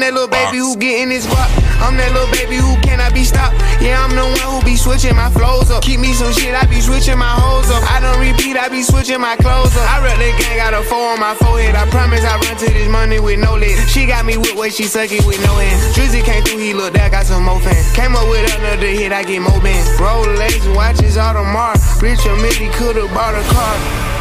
I'm that little baby who get in his guap. I'm that little baby who cannot be stopped. Yeah, I'm the one who be switching my flows up. Keep me some shit, I be switching my hoes up. I don't repeat, I be switching my clothes up. I rep the gang, got a four on my forehead. I promise I run to this money with no lid. She got me with way she suck it with no hand. Drizzy came through, he looked that got some more fans. Came up with another hit, I get more bands. Rolex watches all the mark. Richard Mille could've bought a car.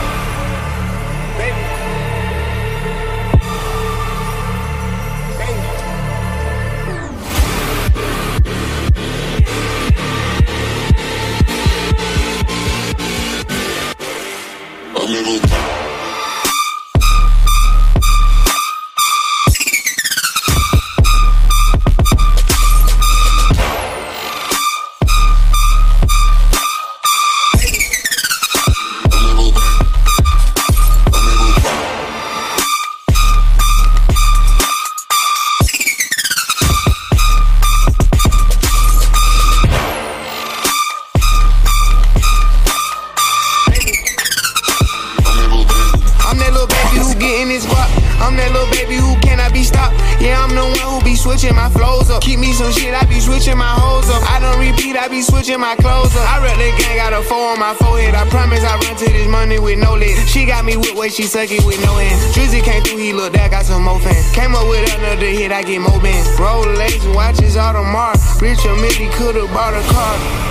Switching my flows up. Keep me some shit, I be switching my hoes up. I don't repeat, I be switching my clothes up. I rep the gang, got a four on my forehead. I promise I run to this money with no lid. She got me with way she suck it with no hand. Drizzy came through, he looked that, got some more fans. Came up with another hit, I get more bands. Rolex watches all the mark. Richard Mille could've bought a car.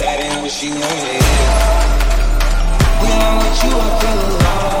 That ain't what she wanted. When I'm with you, I feel alive.